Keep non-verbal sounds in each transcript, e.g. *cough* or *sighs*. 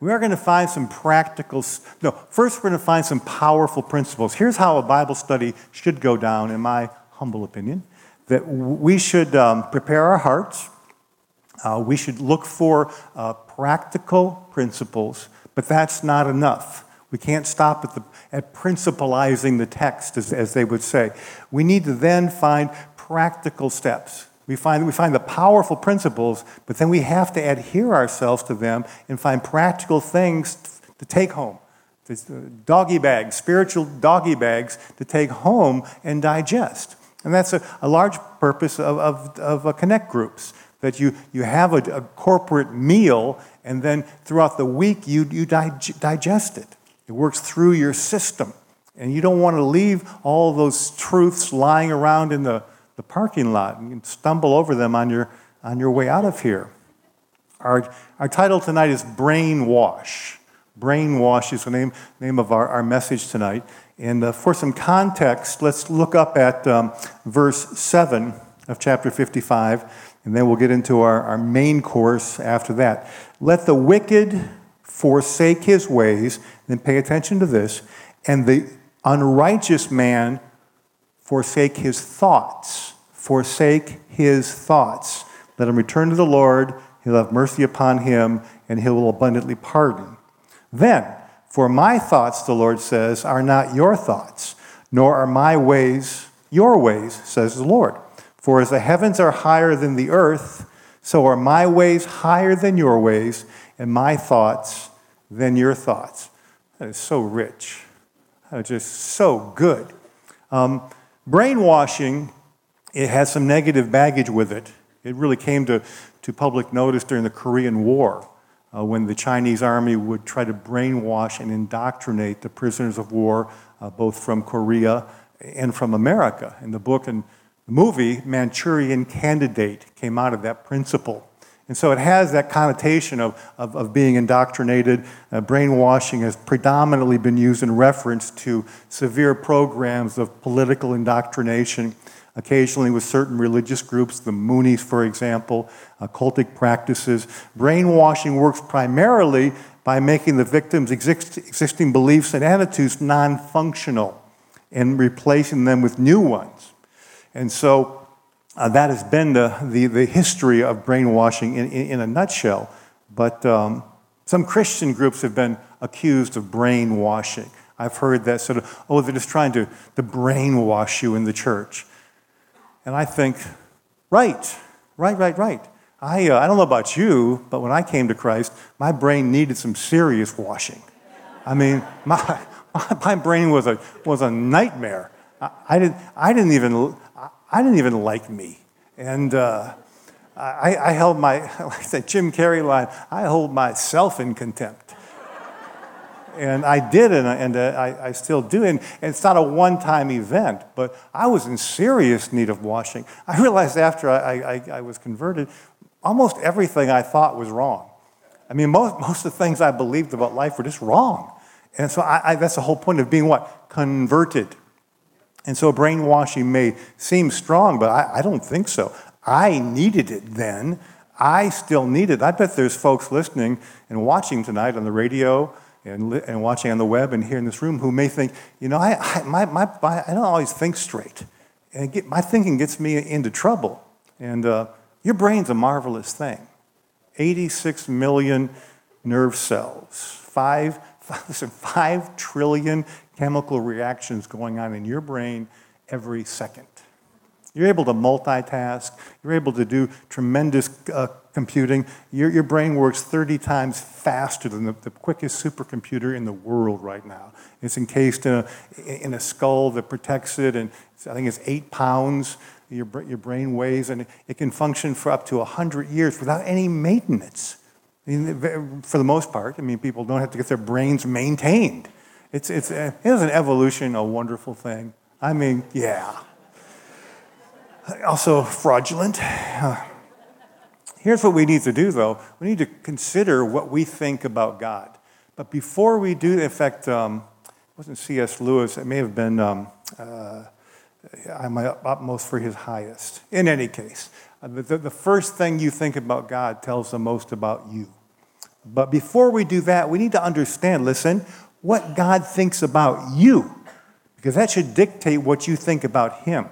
We are going to find some practical, no, first we're going to find some powerful principles. Here's how a Bible study should go down, in my humble opinion that we should um, prepare our hearts, uh, we should look for uh, practical principles, but that's not enough. We can't stop at, the, at principalizing the text, as, as they would say. We need to then find practical steps. We find, we find the powerful principles, but then we have to adhere ourselves to them and find practical things to take home. Uh, doggy bags, spiritual doggy bags to take home and digest. And that's a, a large purpose of, of, of uh, connect groups, that you, you have a, a, corporate meal and then throughout the week you, you dig- digest it. It works through your system. And you don't want to leave all those truths lying around in the, the parking lot and stumble over them on your, on your way out of here. Our, our title tonight is Brainwash. Brainwash is the name, name of our, our message tonight. And uh, for some context, let's look up at um, verse 7 of chapter 55, and then we'll get into our, our main course after that. Let the wicked forsake his ways, then pay attention to this, and the unrighteous man forsake his thoughts. Forsake his thoughts. Let him return to the Lord, he'll have mercy upon him, and he will abundantly pardon. Then, for my thoughts, the Lord says, are not your thoughts, nor are my ways your ways, says the Lord. For as the heavens are higher than the earth, so are my ways higher than your ways, and my thoughts than your thoughts. That is so rich. That is just so good. Um, brainwashing, it has some negative baggage with it. It really came to, to public notice during the Korean War uh, when the Chinese army would try to brainwash and indoctrinate the prisoners of war, uh, both from Korea and from America. In the book and the movie, Manchurian Candidate came out of that principle. And so it has that connotation of, of, of being indoctrinated. Uh, brainwashing has predominantly been used in reference to severe programs of political indoctrination occasionally with certain religious groups, the Moonies, for example, occultic practices. Brainwashing works primarily by making the victim's exist- existing beliefs and attitudes non functional and replacing them with new ones. And so uh, that has been the, the, the, history of brainwashing in, in, in a nutshell. But um, some Christian groups have been accused of brainwashing. I've heard that sort of, oh, they're just trying to, to brainwash you in the church. And I think, right, right, right, right. I, uh, I don't know about you, but when I came to Christ, my brain needed some serious washing. I mean, *laughs* my, my brain was a, was a nightmare. I, I, didn't, I, didn't even, I didn't even like me. And uh, I, I held my, *laughs* like that Jim Carrey line, I hold myself in contempt and I did, and, I, and uh, I, I, still do. And, and it's not a one time event, but I was in serious need of washing. I realized after I, I, was converted, almost everything I thought was wrong. I mean, most, most of the things I believed about life were just wrong. And so that's the whole point of being what? Converted. And so brainwashing may seem strong, but I, I don't think so. I needed it then. I still need it. I bet there's folks listening and watching tonight on the radio and, and watching on the web and here in this room who may think, you know, I, I, my, my, I don't always think straight. And get, my thinking gets me into trouble. And uh, your brain's a marvelous thing 86 million nerve cells, five, *laughs* listen, five trillion chemical reactions going on in your brain every second. You're able to multitask. You're able to do tremendous uh, computing. Your, your brain works 30 times faster than the, the, quickest supercomputer in the world right now. It's encased in a, in a skull that protects it, and I think it's eight pounds your, your brain weighs, and it can function for up to 100 years without any maintenance. I mean, for the most part, I mean, people don't have to get their brains maintained. It's, it's, it is an evolution, a wonderful thing. I mean, yeah also fraudulent. *sighs* Here's what we need to do, though. We need to consider what we think about God. But before we do, in fact, um, it wasn't C.S. Lewis, it may have been um, uh, I'm my utmost for his highest. In any case, uh, the, the first thing you think about God tells the most about you. But before we do that, we need to understand, listen, what God thinks about you, because that should dictate what you think about Him.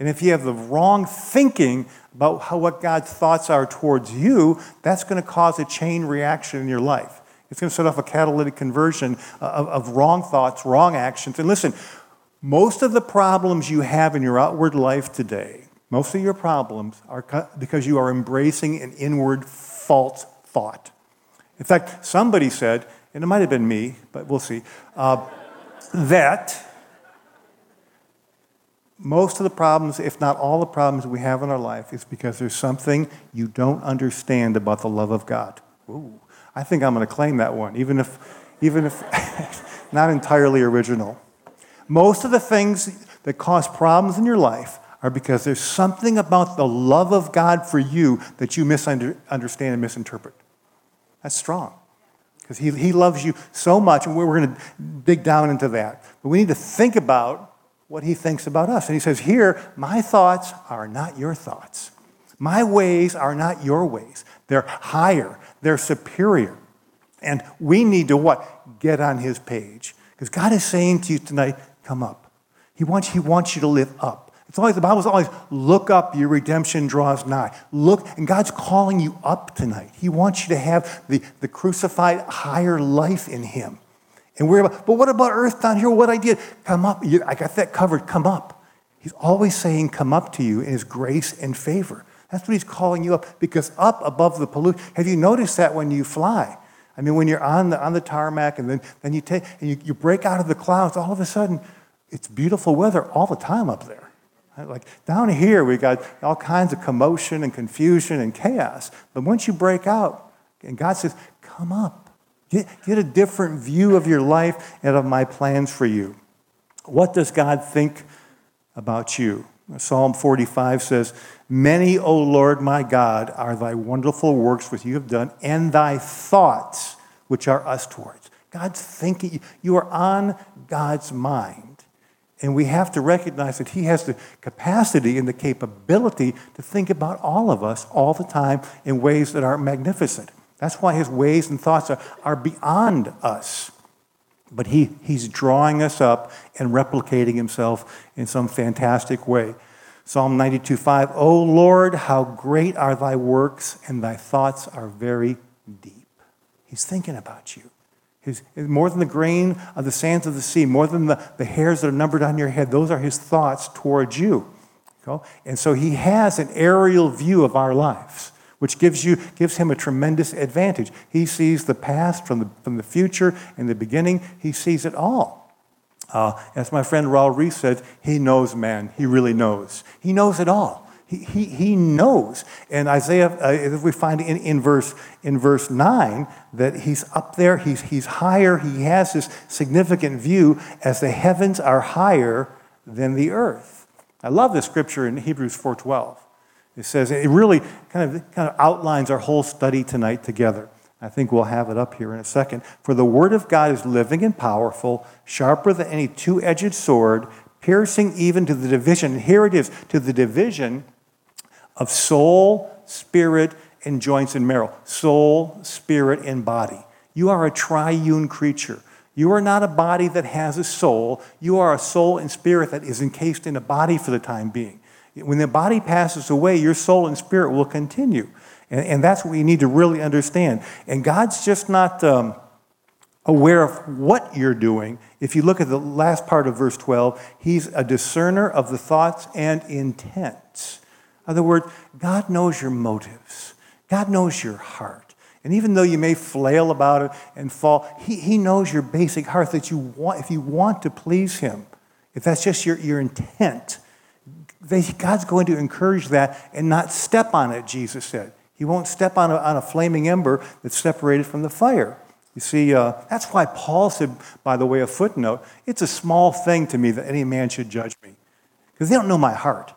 And if you have the wrong thinking about how, what God's thoughts are towards you, that's going to cause a chain reaction in your life. It's going to set off a catalytic conversion of, of wrong thoughts, wrong actions. And listen, most of the problems you have in your outward life today, most of your problems are because you are embracing an inward false thought. In fact, somebody said, and it might have been me, but we'll see, uh, that most of the problems, if not all the problems we have in our life, is because there's something you don't understand about the love of God. Ooh, I think I'm going to claim that one, even if, even if *laughs* not entirely original. Most of the things that cause problems in your life are because there's something about the love of God for you that you misunderstand and misinterpret. That's strong. Because he, he loves you so much, and we're, we're going to dig down into that. But we need to think about what he thinks about us. And he says, Here, my thoughts are not your thoughts. My ways are not your ways. They're higher, they're superior. And we need to what? Get on his page. Because God is saying to you tonight, come up. He wants, he wants you to live up. It's always the Bible's always look up, your redemption draws nigh. Look, and God's calling you up tonight. He wants you to have the, the crucified higher life in him. And we're about, but what about earth down here? What I did? Come up. I got that covered. Come up. He's always saying, come up to you in his grace and favor. That's what he's calling you up because up above the pollution. Have you noticed that when you fly? I mean, when you're on the, on the tarmac and then, then you take and you, you break out of the clouds, all of a sudden, it's beautiful weather all the time up there. Like down here, we got all kinds of commotion and confusion and chaos. But once you break out, and God says, come up. Get, a different view of your life and of my plans for you. What does God think about you? Psalm 45 says, Many, O Lord my God, are thy wonderful works which you have done, and thy thoughts which are us towards. God's thinking, you are on God's mind. And we have to recognize that He has the capacity and the capability to think about all of us all the time in ways that are magnificent. That's why his ways and thoughts are, are beyond us. But he, he's drawing us up and replicating himself in some fantastic way. Psalm 92 5, O Lord, how great are thy works, and thy thoughts are very deep. He's thinking about you. His, more than the grain of the sands of the sea, more than the, the hairs that are numbered on your head, those are his thoughts towards you. And so he has an aerial view of our lives which gives, you, gives him a tremendous advantage. He sees the past from the, from the future and the beginning, he sees it all. Uh, as my friend Raul Ries said, he knows man. He really knows. He knows it all. He, he, he knows. And Isaiah, uh, we find in, in, verse, in verse 9 that he's up there, he's, he's higher, he has this significant view as the heavens are higher than the earth. I love this scripture in Hebrews 4.12. It says, it really kind of, kind of outlines our whole study tonight together. I think we'll have it up here in a second. For the word of God is living and powerful, sharper than any two edged sword, piercing even to the division. And here it is to the division of soul, spirit, and joints and marrow. Soul, spirit, and body. You are a triune creature. You are not a body that has a soul. You are a soul and spirit that is encased in a body for the time being. When the body passes away, your soul and spirit will continue. And, and that's what we need to really understand. And God's just not um, aware of what you're doing. If you look at the last part of verse 12, He's a discerner of the thoughts and intents. In other words, God knows your motives, God knows your heart. And even though you may flail about it and fall, he, he knows your basic heart that you want, if you want to please Him, if that's just your, your intent, God's going to encourage that and not step on it, Jesus said. He won't step on a, on a flaming ember that's separated from the fire. You see, uh, that's why Paul said, by the way, a footnote, it's a small thing to me that any man should judge me. Because they don't know my heart.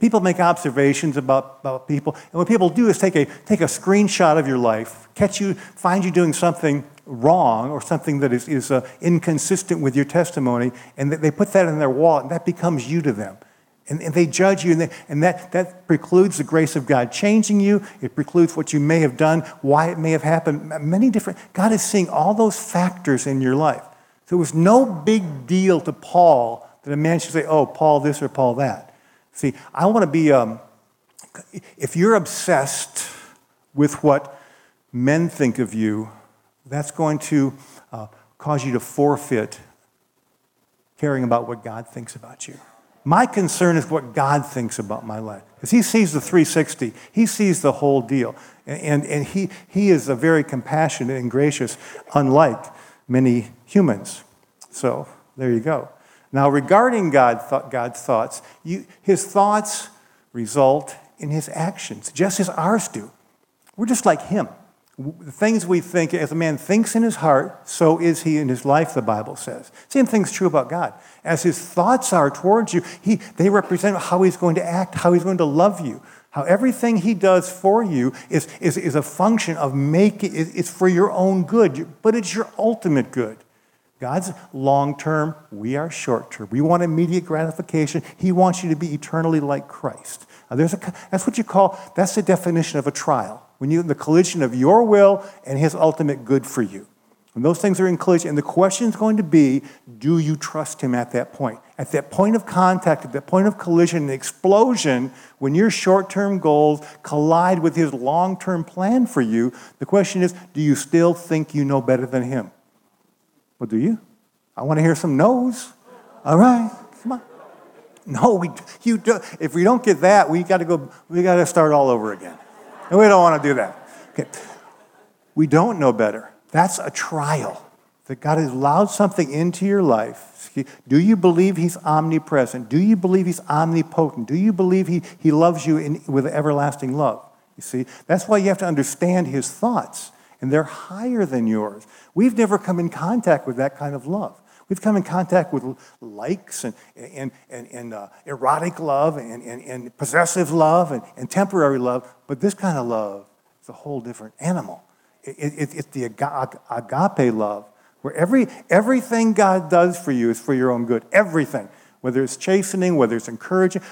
People make observations about, about people, and what people do is take a, take a screenshot of your life, catch you, find you doing something wrong or something that is, is uh, inconsistent with your testimony, and they put that in their wallet, and that becomes you to them. And, and they judge you, and, they, and that, that precludes the grace of God changing you. It precludes what you may have done, why it may have happened. Many different, God is seeing all those factors in your life. So it was no big deal to Paul that a man should say, oh, Paul this or Paul that. See, I want to be, um, if you're obsessed with what men think of you, that's going to uh, cause you to forfeit caring about what God thinks about you. My concern is what God thinks about my life. Because He sees the 360, He sees the whole deal. And, and he, he is a very compassionate and gracious, unlike many humans. So there you go. Now, regarding God, th- God's thoughts, you, His thoughts result in His actions, just as ours do. We're just like Him. The things we think, as a man thinks in his heart, so is he in his life, the Bible says. Same thing's true about God. As his thoughts are towards you, he, they represent how he's going to act, how he's going to love you, how everything he does for you is, is, is a function of making, it's for your own good, but it's your ultimate good. God's long term, we are short term. We want immediate gratification. He wants you to be eternally like Christ. Now, there's a, that's what you call, that's the definition of a trial when you the collision of your will and his ultimate good for you. When those things are in collision, and the question is going to be, do you trust him at that point? At that point of contact, at that point of collision and explosion, when your short term goals collide with his long term plan for you, the question is, do you still think you know better than him? Well, do you? I want to hear some no's. All right, come on. No, we, you do, if we don't get that, we got to go, we got to start all over again. And we don't want to do that. Okay. We don't know better. That's a trial. That God has allowed something into your life. Do you believe He's omnipresent? Do you believe He's omnipotent? Do you believe He, he loves you in, with everlasting love? You see, that's why you have to understand His thoughts, and they're higher than yours. We've never come in contact with that kind of love. We've come in contact with likes and, and, and, and uh, erotic love and, and, and possessive love and, and temporary love, but this kind of love is a whole different animal. It, it, it's the agape love, where every, everything God does for you is for your own good. Everything. Whether it's chastening, whether it's encouraging.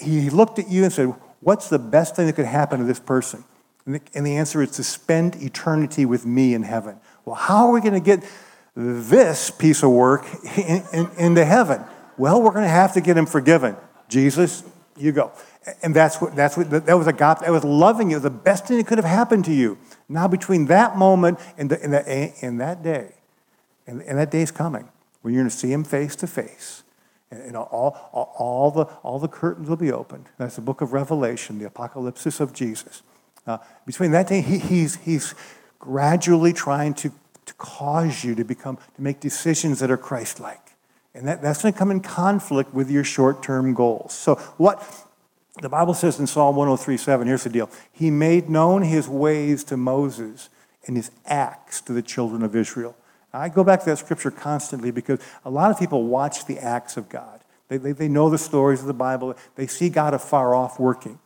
He looked at you and said, What's the best thing that could happen to this person? And the, and the answer is to spend eternity with me in heaven. Well, how are we going to get this piece of work in, in, into heaven? Well, we're going to have to get him forgiven. Jesus, you go. And that's what, that's what, that was agape. That was loving you. The best thing that could have happened to you. Now, between that moment and, the, and, the, and that day, and, and that day's coming, when you're going to see him face to face, and all, all, all, the, all the curtains will be opened. That's the book of Revelation, the apocalypse of Jesus. Uh, between that day, he, he's, he's gradually trying to to cause you to become, to make decisions that are Christ like. And that, that's going to come in conflict with your short term goals. So, what the Bible says in Psalm 103 7, here's the deal He made known his ways to Moses and his acts to the children of Israel. I go back to that scripture constantly because a lot of people watch the acts of God. They, they, they know the stories of the Bible, they see God afar off working.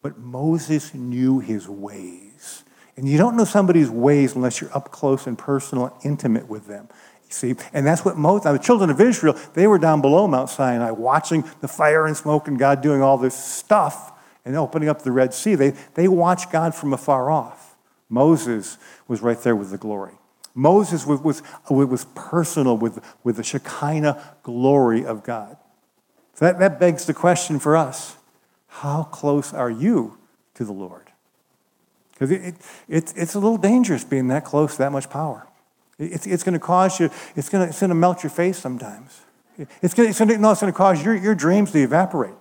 But Moses knew his ways. And you don't know somebody's ways unless you're up close and personal intimate with them. You see, and that's what most the children of Israel, they were down below Mount Sinai watching the fire and smoke and God doing all this stuff and opening up the Red Sea. They, they watched God from afar off. Moses was right there with the glory. Moses was, was, was personal with, with the Shekinah glory of God. So that, that begs the question for us how close are you to the Lord? Because it, it, it's a little dangerous being that close to that much power. It's, it's going to cause you, it's going to, melt your face sometimes. It's going to, it's going to, no, it's going to cause your, your dreams to evaporate.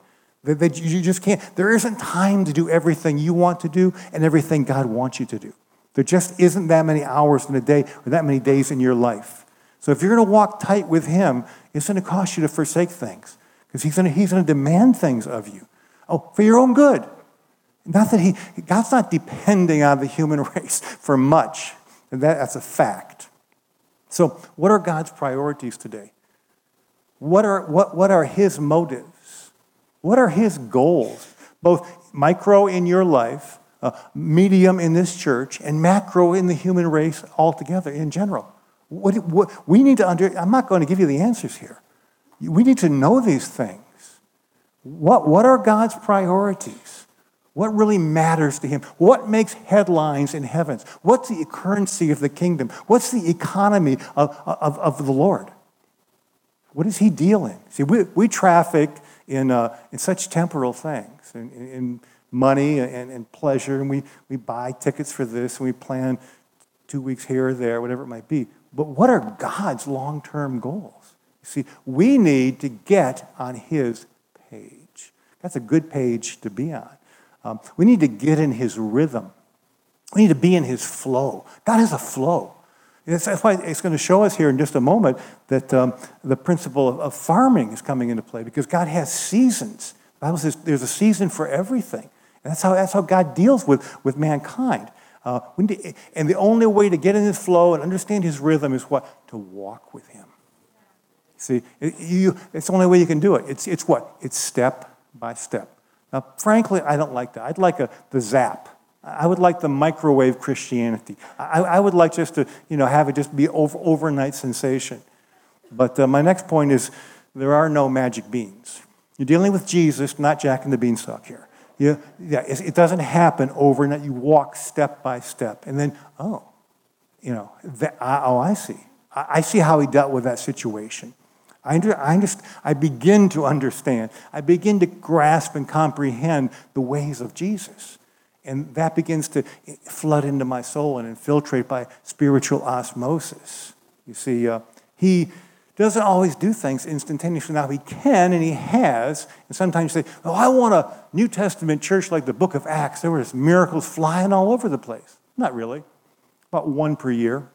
That, that you just can't, there isn't time to do everything you want to do and everything God wants you to do. There just isn't that many hours in a day or that many days in your life. So if you're going to walk tight with Him, it's going to cost you to forsake things because He's going to, he's going to demand things of you. Oh, for your own good. Not that he, God's not depending on the human *laughs* race for much. That, that's a fact. So, what are God's priorities today? What are, what, what are his motives? What are his goals? Both micro in your life, uh, medium in this church, and macro in the human race altogether in general. What, what, we need to under, I'm not going to give you the answers here. We need to know these things. What, what are God's priorities? What really matters to him? What makes headlines in heavens? What's the currency of the kingdom? What's the economy of, of, of the Lord? What is he dealing? See, we, we traffic in, uh, in such temporal things, in, in money and, and pleasure, and we, we buy tickets for this, and we plan two weeks here or there, whatever it might be. But what are God's long term goals? You see, we need to get on his page. That's a good page to be on. Um, we need to get in his rhythm. We need to be in his flow. God has a flow. That's why it's going to show us here in just a moment that um, the principle of, farming is coming into play because God has seasons. The Bible says there's a season for everything. And that's how, that's how God deals with, with mankind. Uh, to, and the only way to get in his flow and understand his rhythm is what? To walk with him. See, it, you, it's the only way you can do it. It's, it's what? It's step by step. Now, frankly, I don't like that. I'd like a, the zap. I would like the microwave Christianity. I, I would like just to, you know, have it just be over, overnight sensation. But uh, my next point is there are no magic beans. You're dealing with Jesus, not Jack and the Beanstalk here. You, yeah, it doesn't happen overnight. You walk step by step. And then, oh, you know, oh, I see. I see how he dealt with that situation. I, under, I, I begin to understand. I begin to grasp and comprehend the ways of Jesus. And that begins to flood into my soul and infiltrate by spiritual osmosis. You see, uh, he doesn't always do things instantaneously. Now, he can and he has. And sometimes you say, Oh, I want a New Testament church like the book of Acts. There were miracles flying all over the place. Not really. About one per year.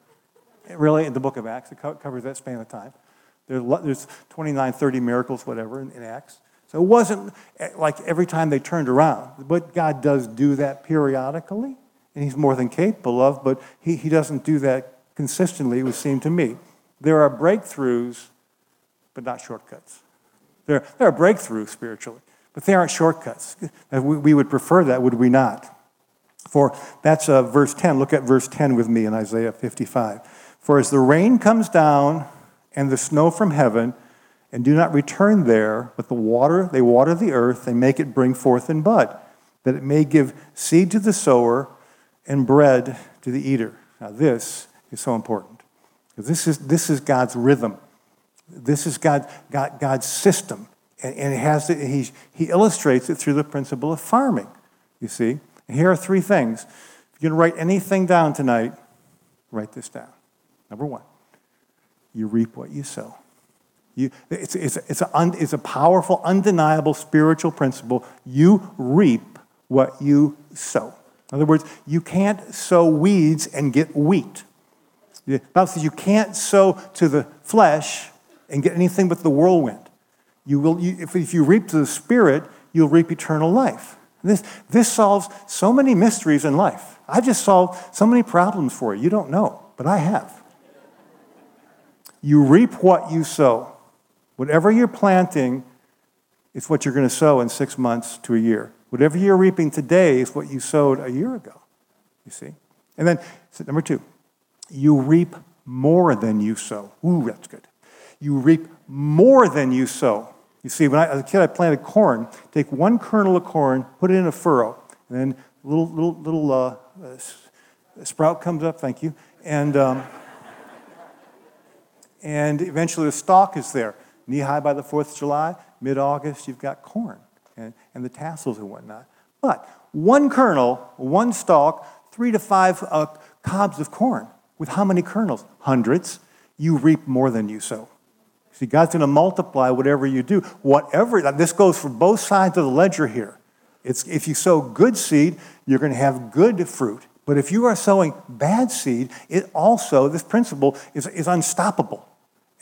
Really, in the book of Acts, it covers that span of time. There's 29, 30 miracles, whatever, in, in Acts. So it wasn't eh, like every time they turned around. But God does do that periodically, and He's more than capable of, but He, he doesn't do that consistently, it would seem to me. There are breakthroughs, but not shortcuts. There, there are breakthroughs spiritually, but they aren't shortcuts. We, we would prefer that, would we not? For that's uh, verse 10. Look at verse 10 with me in Isaiah 55. For as the rain comes down and the snow from heaven, and do not return there, but the water, they water the earth, they make it bring forth and bud, that it may give seed to the sower and bread to the eater. Now, this is so important. This is, this is God's rhythm. This is God, God, God's system. And, and it has to, he, he illustrates it through the principle of farming, you see. And here are three things. If you're going to write anything down tonight, write this down. Number one, you reap what you sow. You, it's, it's, it's, a, it's a powerful, undeniable spiritual principle. You reap what you sow. In other words, you can't sow weeds and get wheat. The Bible says you can't sow to the flesh and get anything but the whirlwind. You will, you, if, if you reap to the Spirit, you'll reap eternal life. This, this solves so many mysteries in life. I've just solved so many problems for you. You don't know, but I have. You reap what you sow. Whatever you're planting is what you're going to sow in six months to a year. Whatever you're reaping today is what you sowed a year ago. You see? And then, so number two, you reap more than you sow. Ooh, that's good. You reap more than you sow. You see, when I, as a kid, I planted corn. Take one kernel of corn, put it in a furrow, and then a little, little, little uh, uh, sprout comes up, thank you, and um, and eventually the stalk is there. Knee high by the 4th of July, mid August, you've got corn and, and, the tassels and whatnot. But one kernel, one stalk, three to five uh, cobs of corn. With how many kernels? Hundreds. You reap more than you sow. See, God's going to multiply whatever you do. Whatever, this goes for both sides of the ledger here. It's, if you sow good seed, you're going to have good fruit. But if you are sowing bad seed, it also, this principle is, is unstoppable.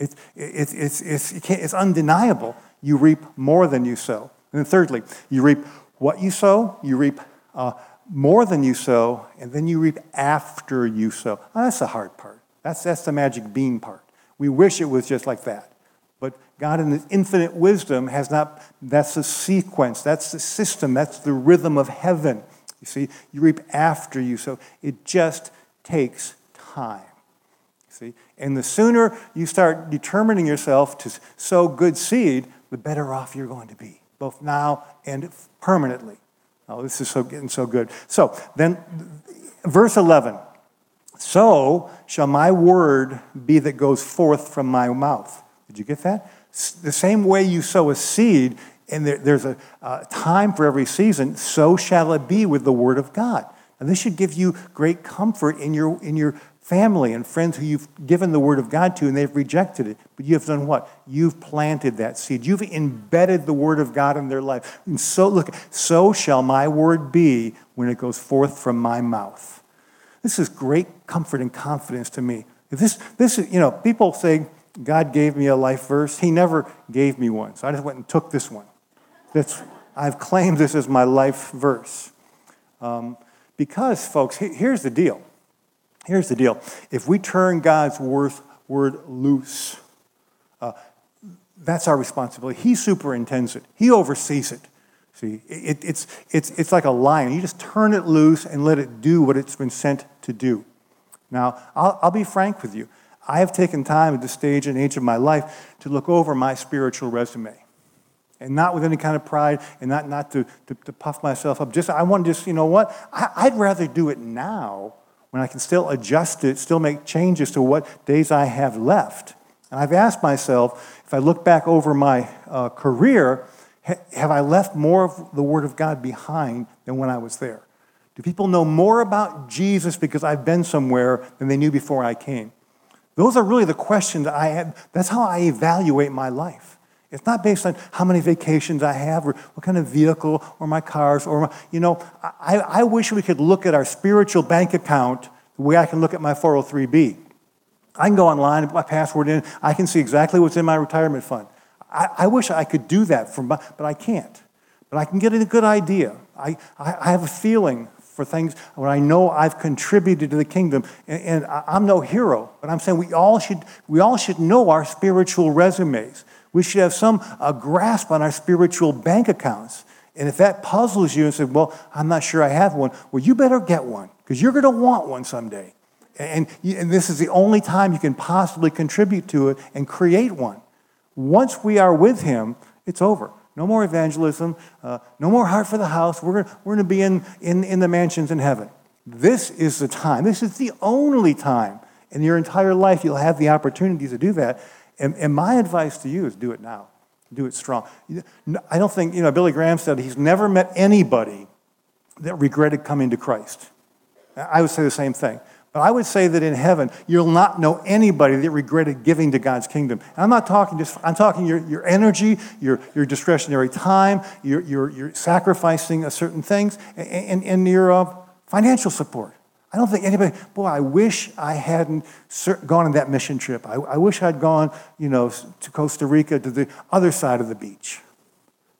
It's, it's, it's, it's, it's undeniable. You reap more than you sow. And then thirdly, you reap what you sow, you reap uh, more than you sow, and then you reap after you sow. That's the hard part. That's, that's the magic bean part. We wish it was just like that. But God, in His infinite wisdom, has not, that's the sequence, that's the system, that's the rhythm of heaven. You see, you reap after you sow. It just takes time. See? And the sooner you start determining yourself to sow good seed, the better off you're going to be. both now and permanently. Oh, this is so getting so good. So then, verse 11. So shall my word be that goes forth from my mouth. Did you get that? The same way you sow a seed, and there, there's a, time for every season, so shall it be with the word of God. And this should give you great comfort in your, in your family and friends who you've given the word of God to and they've rejected it. But you have done what? You've planted that seed. You've embedded the word of God in their life. And so, look, so shall my word be when it goes forth from my mouth. This is great comfort and confidence to me. This, this is, you know, people say, God gave me a life verse. He never gave me one. So I just went and took this one. That's, I've claimed this as my life verse. Um, because, folks, here's the deal Here's the deal if we turn God's word, word loose, uh, that's our responsibility. He superintends it, He oversees it. See, it, it's, it's, it's like a lion. You just turn it loose and let it do what it's been sent to do. Now, I'll, I'll be frank with you. I have taken time at this stage and age of my life to look over my spiritual resume. And not with any kind of pride and not, not to, to, to puff myself up. Just I want to just, you know what? I, I'd rather do it now when I can still adjust it, still make changes to what days I have left. And I've asked myself, if I look back over my uh, career, ha- have I left more of the Word of God behind than when I was there? Do people know more about Jesus because I've been somewhere than they knew before I came? Those are really the questions I have. That's how I evaluate my life. It's not based on how many vacations I have or what kind of vehicle or my cars or, my, you know, I, I wish we could look at our spiritual bank account the way I can look at my 403B. I can go online, put my password in, I can see exactly what's in my retirement fund. I, I wish I could do that, for my, but I can't. But I can get a good idea. I, I, I have a feeling for things when I know I've contributed to the kingdom. And, and I'm no hero, but I'm saying we all should, we all should know our spiritual resumes. We should have some uh, grasp on our spiritual bank accounts. And if that puzzles you and says, well, I'm not sure I have one, well, you better get one because you're going to want one someday. And, and this is the only time you can possibly contribute to it and create one. Once we are with Him, it's over. No more evangelism, uh, no more heart for the house. We're, we're going to be in, in, in the mansions in heaven. This is the time. This is the only time in your entire life you'll have the opportunity to do that. And, and my advice to you is do it now. Do it strong. I don't think, you know, Billy Graham said he's never met anybody that regretted coming to Christ. I would say the same thing. But I would say that in heaven, you'll not know anybody that regretted giving to God's kingdom. And I'm not talking just, I'm talking your, your energy, your, your discretionary time, your, your, your sacrificing certain things, and, and, and your uh, financial support. I don't think anybody, boy, I wish I hadn't gone on that mission trip. I, I, wish I'd gone, you know, to Costa Rica to the other side of the beach.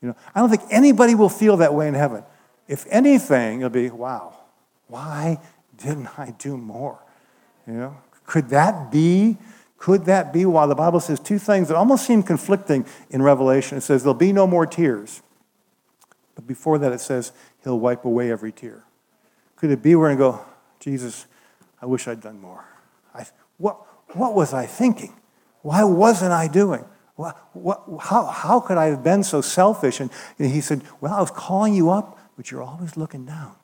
You know, I don't think anybody will feel that way in heaven. If anything, it'll be, wow, why didn't I do more? You know, could that be? Could that be why the Bible says two things that almost seem conflicting in Revelation? It says there'll be no more tears. But before that, it says he'll wipe away every tear. Could it be we're going to go, Jesus, I wish I'd done more. I, what, what was I thinking? Why wasn't I doing? What, what, how, how could I have been so selfish? And, and he said, Well, I was calling you up, but you're always looking down.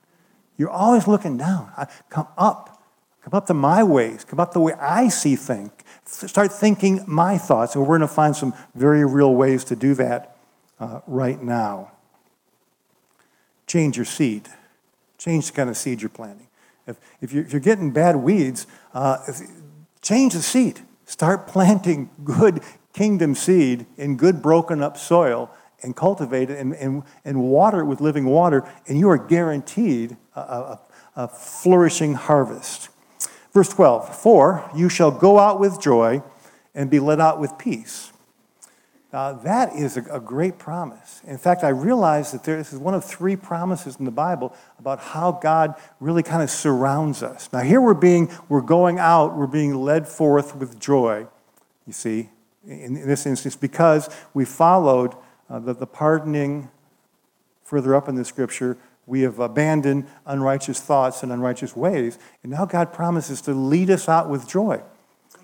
You're always looking down. I, come up. Come up to my ways. Come up the way I see things. Start thinking my thoughts. And we're going to find some very real ways to do that uh, right now. Change your seed. Change the kind of seed you're planting. If, if, if you're getting bad weeds, uh, change the seed. Start *laughs* planting good kingdom seed in good broken up soil and cultivate it and, and, and water it with living water, and you are guaranteed a, a, a flourishing harvest. Verse 12, for you shall go out with joy and be led out with peace. Uh, that is a, a, great promise. In fact, I realize that there, this is one of three promises in the Bible about how God really kind of surrounds us. Now, here we're being, we're going out, we're being led forth with joy, you see, in, in this instance, because we followed uh, the, the pardoning further up in the scripture. We have abandoned unrighteous thoughts and unrighteous ways, and now God promises to lead us out with joy.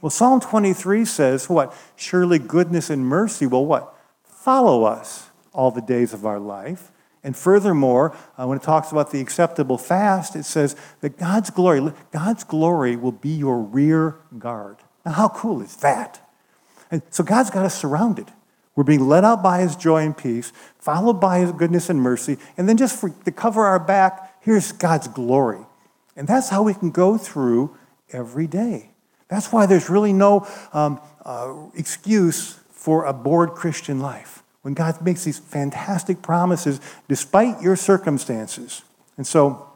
Well, Psalm 23 says what? Surely goodness and mercy will what? Follow us all the days of our life. And furthermore, uh, when it talks about the acceptable fast, it says that God's glory, God's glory will be your rear guard. Now, how cool is that? And so God's got us surrounded. We're being led out by his joy and peace, followed by his goodness and mercy, and then just for, to cover our back, here's God's glory. And that's how we can go through every day. That's why there's really no um, uh, excuse for a bored Christian life when God makes these fantastic promises despite your circumstances. And so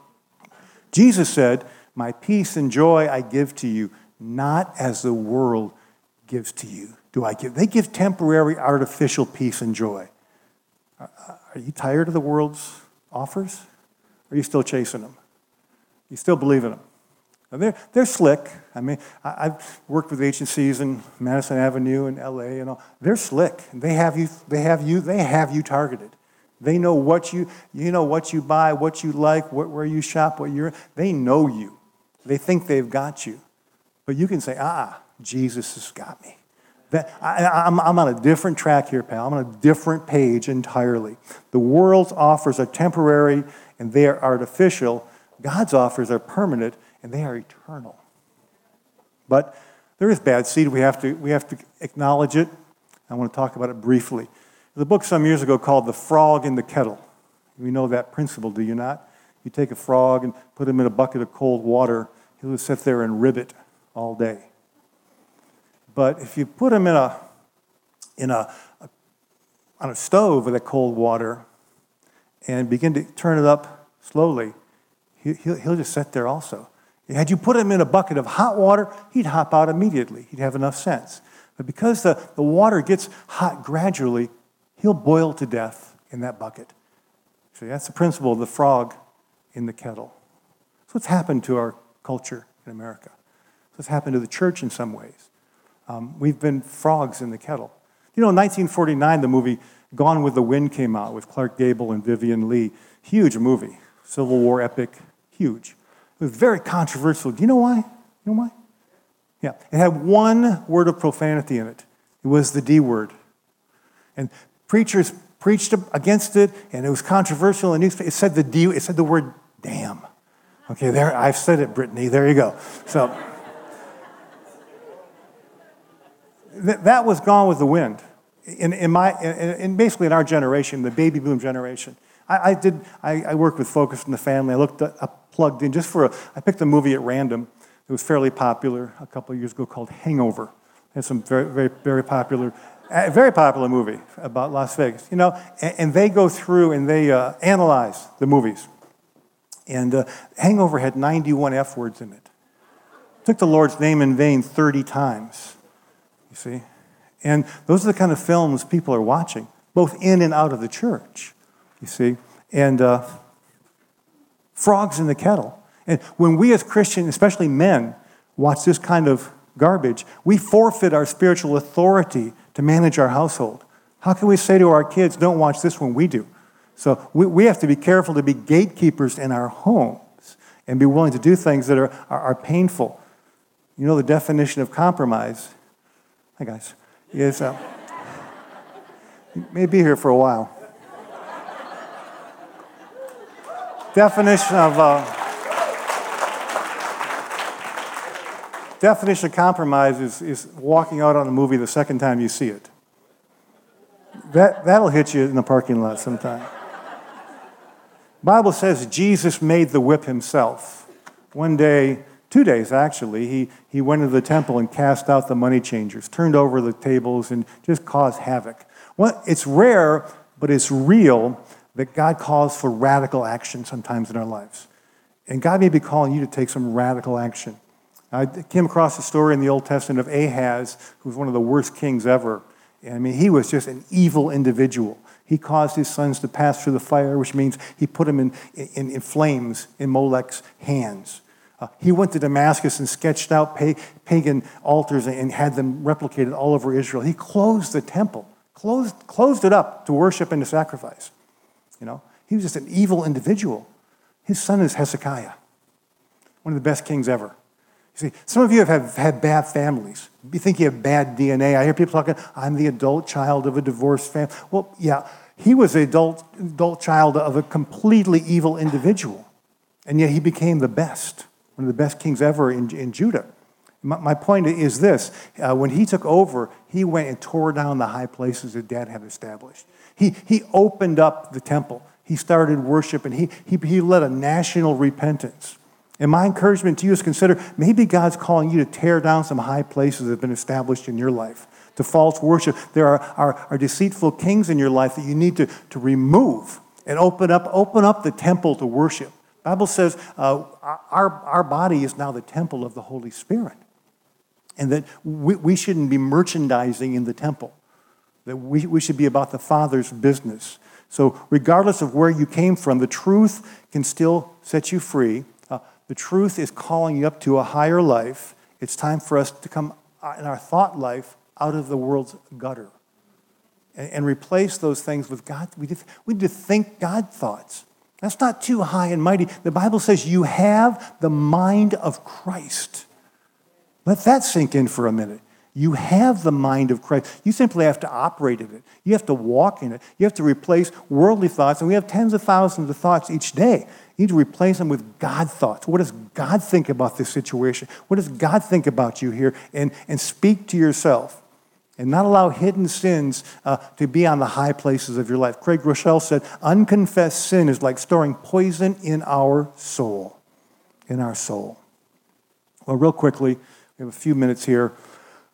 Jesus said, My peace and joy I give to you, not as the world gives to you. Do I give? They give temporary, artificial peace and joy. Are you tired of the world's offers? Are you still chasing them? You still believe in them? They're, they're slick. I mean, I, have worked with agencies in Madison Avenue and LA and all. They're slick. They have you, they have you, they have you targeted. They know what you, you know what you buy, what you like, what, where you shop, what you're, they know you. They think they've got you. But you can say, ah, Jesus has got me. That, I, am I'm on a different track here, pal. I'm on a different page entirely. The world's offers are temporary and they are artificial. God's offers are permanent and they are eternal. But there is bad seed. We have to, we have to acknowledge it. I want to talk about it briefly. There's a book some years ago called The Frog in the Kettle. You know that principle, do you not? You take a frog and put him in a bucket of cold water, he'll sit there and ribbit all day. But if you put him in a, in a, a on a stove with a cold water and begin to turn it up slowly, he, he'll, he'll just sit there also. Had you put him in a bucket of hot water, he'd hop out immediately. He'd have enough sense. But because the, the water gets hot gradually, he'll boil to death in that bucket. See, that's the principle of the frog in the kettle. That's what's happened to our culture in America. That's what's happened to the church in some ways. Um, we've been frogs in the kettle. You know, in 1949, the movie Gone with the Wind came out with Clark Gable and Vivien Leigh. Huge movie, Civil War epic, huge. It was very controversial. Do you know why? You know why? Yeah. It had one word of profanity in it. It was the D word. And preachers preached against it, and it was controversial. And it said the D, it said the word damn. Okay, there, I've said it, Brittany. There you go. So that was gone with the wind. In, in my, in, in basically in our generation, the baby boom generation. I, I did, I, I, worked with Focus on the Family. I looked up, plugged in just for a, I picked a movie at random. It was fairly popular a couple of years ago called Hangover. It's some very, very, very popular, very popular movie about Las Vegas, you know, and, and they go through and they uh, analyze the movies. And uh, Hangover had 91 F words in it. Took the Lord's name in vain 30 times, you see. And those are the kind of films people are watching, both in and out of the church you see, and uh, frogs in the kettle. And when we as Christians, especially men, watch this kind of garbage, we forfeit our spiritual authority to manage our household. How can we say to our kids, don't watch this when we do? So we, we have to be careful to be gatekeepers in our homes and be willing to do things that are, are, are painful. You know, the definition of compromise, hi guys, is uh, *laughs* you may be here for a while. Definition of uh, definition of compromise is, is walking out on a movie the second time you see it. That, that'll hit you in the parking lot sometime. Bible says Jesus made the whip himself. One day, two days actually, he, he went into the temple and cast out the money changers, turned over the tables, and just caused havoc. Well, it's rare, but it's real that God calls for radical action sometimes in our lives. And God may be calling you to take some radical action. I came across a story in the Old Testament of Ahaz, who was one of the worst kings ever. And I mean, he was just an evil individual. He caused his sons to pass through the fire, which means he put them in, in, in flames in Molech's hands. Uh, he went to Damascus and sketched out pagan altars and had them replicated all over Israel. He closed the temple, closed, closed it up to worship and to sacrifice. You know, he was just an evil individual. His son is Hezekiah, one of the best kings ever. You see, some of you have had bad families. You think you have bad DNA. I hear people talking, I'm the adult child of a divorced family. Well, yeah, he was the adult, adult child of a completely evil individual, and yet he became the best, one of the best kings ever in, in Judah. My, my point is this uh, when he took over, he went and tore down the high places that dad had established. He, he opened up the temple. He started worship and he, he, he led a national repentance. And my encouragement to you is consider maybe God's calling you to tear down some high places that have been established in your life, to false worship. There are, are, are deceitful kings in your life that you need to, to remove and open up, open up the temple to worship. Bible says uh, our, our body is now the temple of the Holy Spirit. And that we, we shouldn't be merchandising in the temple, that we, we should be about the Father's business. So, regardless of where you came from, the truth can still set you free. Uh, the truth is calling you up to a higher life. It's time for us to come uh, in our thought life out of the world's gutter and, and replace those things with God. We we need to think God thoughts. That's not too high and mighty. The Bible says you have the mind of Christ. Let that sink in for a minute. You have the mind of Christ. You simply have to operate in it. You have to walk in it. You have to replace worldly thoughts, and we have tens of thousands of thoughts each day. You need to replace them with God thoughts. What does God think about this situation? What does God think about you here? And, and speak to yourself. And not allow hidden sins uh, to be on the high places of your life. Craig Groeschel said, unconfessed sin is like storing poison in our soul. In our soul. Well, real quickly, we have a few minutes here.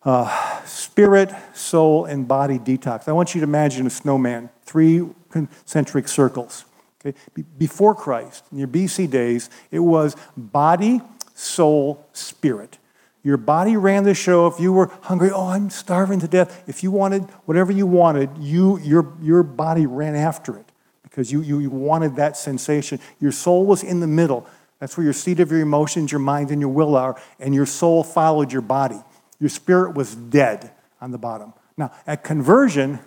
Uh, spirit, soul, and body detox. I want you to imagine a snowman, three concentric circles. Okay? Before Christ, in your BC days, it was body, soul, spirit. Your body ran the show. If you were hungry, oh, I'm starving to death. If you wanted whatever you wanted, you, your, your body ran after it because you, you wanted that sensation. Your soul was in the middle. That's where your seat of your emotions, your mind, and your will are, and your soul followed your body. Your spirit was dead on the bottom. Now, at conversion,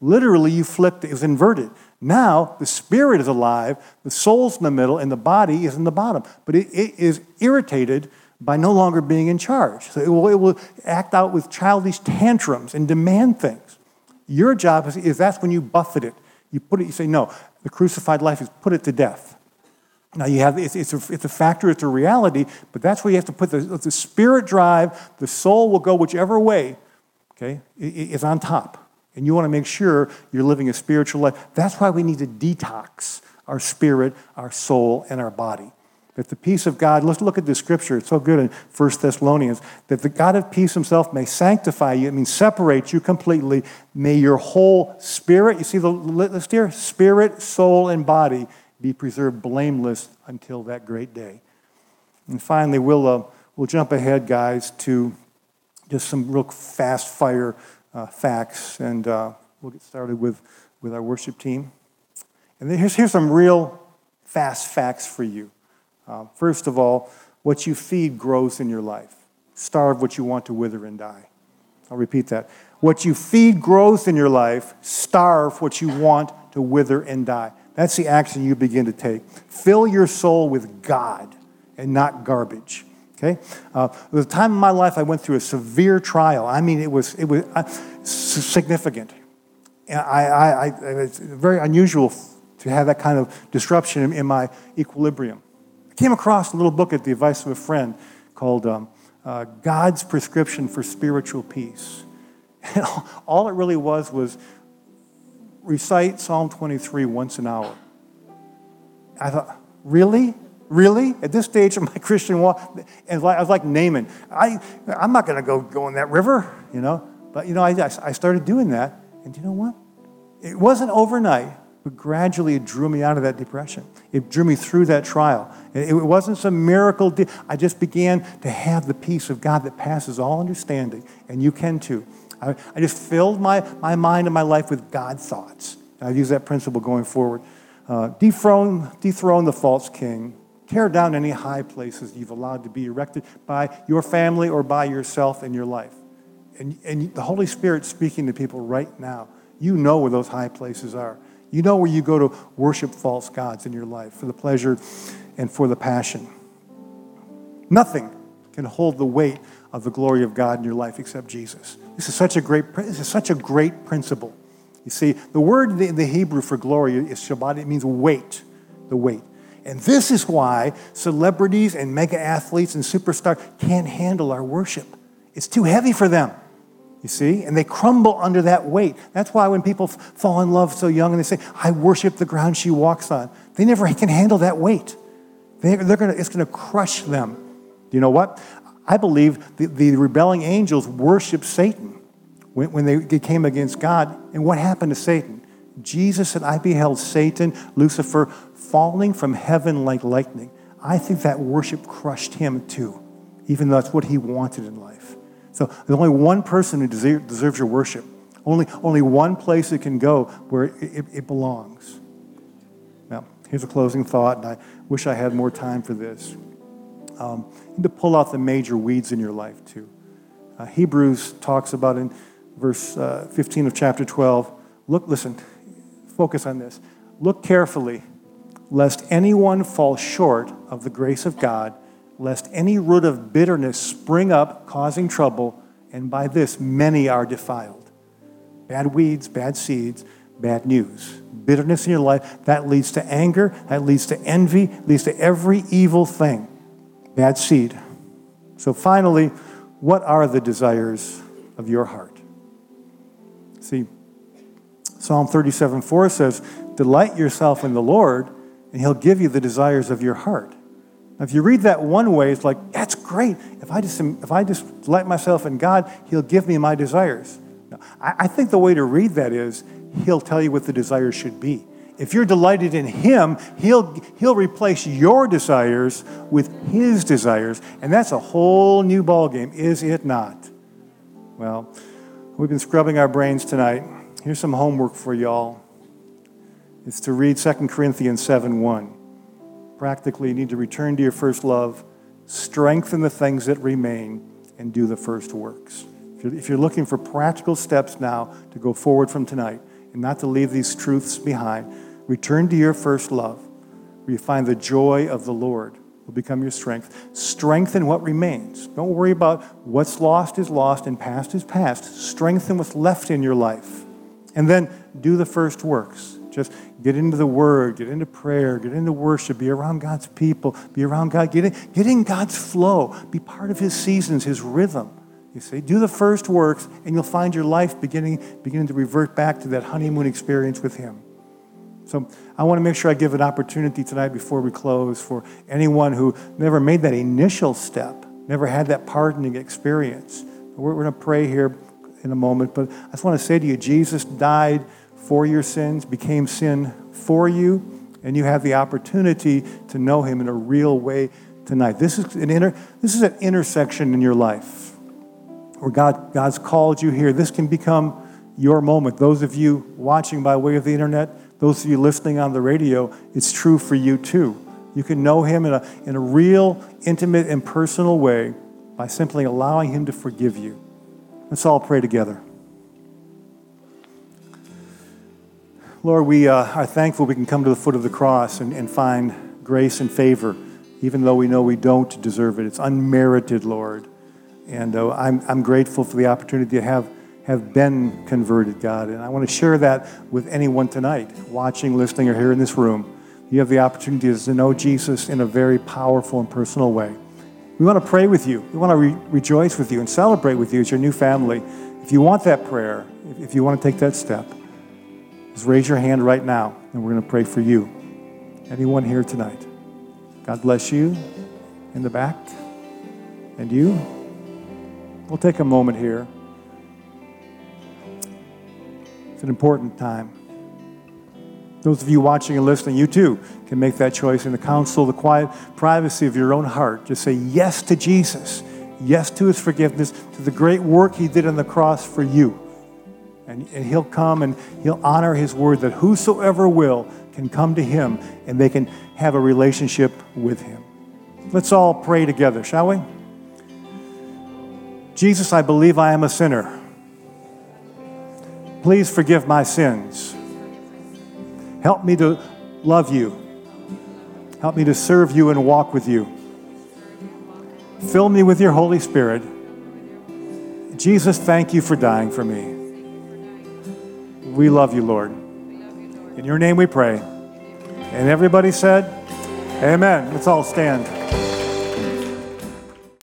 literally you flipped, it was inverted. Now, the spirit is alive, the soul's in the middle, and the body is in the bottom. But it, it is irritated by no longer being in charge. So it will, it will act out with childish tantrums and demand things. Your job is, is that's when you buffet it. You put it, you say, no, the crucified life is put it to death. Now, you have, it's, it's, a, it's a factor, it's a reality, but that's where you have to put the, the spirit drive. The soul will go whichever way, okay, is on top. And you want to make sure you're living a spiritual life. That's why we need to detox our spirit, our soul, and our body. That the peace of God, let's look at the scripture, it's so good in 1 Thessalonians, that the God of peace himself may sanctify you, it means separate you completely. May your whole spirit, you see the list here? Spirit, soul, and body be preserved blameless until that great day. And finally, we'll, uh, we'll jump ahead, guys, to just some real fast fire uh, facts, and uh, we'll get started with, with our worship team. And here's, here's some real fast facts for you. Uh, first of all, what you feed grows in your life. Starve what you want to wither and die. I'll repeat that. What you feed grows in your life. Starve what you want to wither and die. That's the action you begin to take. Fill your soul with God and not garbage. Okay? Uh, the time in my life I went through a severe trial. I mean, it was, it was uh, significant. I, I, I, it's very unusual to have that kind of disruption in, in, my equilibrium. I came across a little book at the advice of a friend called um, uh, God's Prescription for Spiritual Peace. *laughs* And all it really was was recite Psalm 23 once an hour. I thought, really? Really? At this stage of my *laughs* Christian walk? And I was like Naaman. I, I'm not going to go go in that river, you know? But, you know, I, I started doing that. And you know what? It wasn't overnight, but gradually it drew me out of that depression. It drew me through that trial. It wasn't some miracle. I just began to have the peace of God that passes all understanding. And you can too. I, I just filled my, my mind and my life with God thoughts. I've used that principle going forward. Uh, dethrone, dethrone the false king. Tear down any high places you've allowed to be erected by your family or by yourself in your life. And, and the Holy Spirit's speaking to people right now. You know where those high places are. You know where you go to worship false gods in your life for the pleasure and for the passion. Nothing can hold the weight of the glory of God in your life except Jesus. This is such a great, this is such a great principle. You see, the word in the Hebrew for glory is Shabbat. It means weight, the weight. And this is why celebrities and mega athletes and superstars can't handle our worship. It's too heavy for them, you see? And they crumble under that weight. That's why when people fall in love so young and they say, I worship the ground she walks on, they never can handle that weight. They, are gonna, it's going to crush them. Do you know what? I believe the, the rebelling angels worshiped Satan when, when they, came against God. And what happened to Satan? Jesus said, I beheld Satan, Lucifer, falling from heaven like lightning. I think that worship crushed him too, even though that's what he wanted in life. So there's only one person who deserves your worship. Only, only one place it can go where it, it belongs. Now, here's a closing thought, and I wish I had more time for this. Um, need to pull out the major weeds in your life too. Uh, Hebrews talks about in verse uh, 15 of chapter 12. Look, listen, focus on this. Look carefully lest anyone fall short of the grace of God, lest any root of bitterness spring up, causing trouble, and by this many are defiled. Bad weeds, bad seeds, bad news. Bitterness in your life, that leads to anger, that leads to envy, leads to every evil thing. Bad seed. So finally, what are the desires of your heart? See, Psalm 37 4 says, Delight yourself in the Lord, and He'll give you the desires of your heart. Now, if you read that one way, it's like, that's great. If I just, if I just delight myself in God, He'll give me my desires. Now, I, I think the way to read that is He'll tell you what the desires should be. If you're delighted in Him, He'll, he'll replace your desires with His desires. And that's a whole new ballgame, is it not? Well, we've been scrubbing our brains tonight. Here's some homework for y'all It's to read 2 Corinthians 7 1. Practically, you need to return to your first love, strengthen the things that remain, and do the first works. If you're, if you're looking for practical steps now to go forward from tonight and not to leave these truths behind, return to your first love, where you find the joy of the Lord will become your strength. Strengthen what remains. Don't worry about what's lost is lost and past is past. Strengthen what's left in your life. And then do the first works. Just get into the Word, get into prayer, get into worship, be around God's people, be around God, get in, get in God's flow, be part of His seasons, His rhythm. You see, do the first works, and you'll find your life beginning, beginning to revert back to that honeymoon experience with Him. So I want to make sure I give an opportunity tonight before we close for anyone who never made that initial step, never had that pardoning experience. We're, going to pray here in a moment, but I just want to say to you, Jesus died for your sins, became sin for you, and you have the opportunity to know him in a real way tonight. This is an inter, this is an intersection in your life where God, God's called you here. This can become your moment. Those of you watching by way of the internet, those of you listening on the radio, it's true for you too. You can know him in a, in a real, intimate, and personal way by simply allowing him to forgive you. Let's all pray together. Lord, we uh, are thankful we can come to the foot of the cross and, and find grace and favor, even though we know we don't deserve it. It's unmerited, Lord. And uh, I'm, I'm grateful for the opportunity to have, have been converted, God. And I want to share that with anyone tonight, watching, listening, or here in this room. You have the opportunity to know Jesus in a very powerful and personal way. We want to pray with you. We want to re- rejoice with you and celebrate with you as your new family. If you want that prayer, if, you want to take that step, just raise your hand right now, and we're going to pray for you. Anyone here tonight? God bless you in the back. And you? We'll take a moment here. It's an important time. Those of you watching and listening, you too can make that choice in the counsel, the quiet privacy of your own heart. Just say yes to Jesus, yes to his forgiveness, to the great work he did on the cross for you. And, and he'll come and he'll honor his word that whosoever will can come to him and they can have a relationship with him. Let's all pray together, shall we? Jesus, I believe I am a sinner. Please forgive my sins. Help me to love you. Help me to serve you and walk with you. Fill me with your Holy Spirit. Jesus, thank you for dying for me We love you, Lord. In your name we pray. And everybody said, Amen. Let's all stand.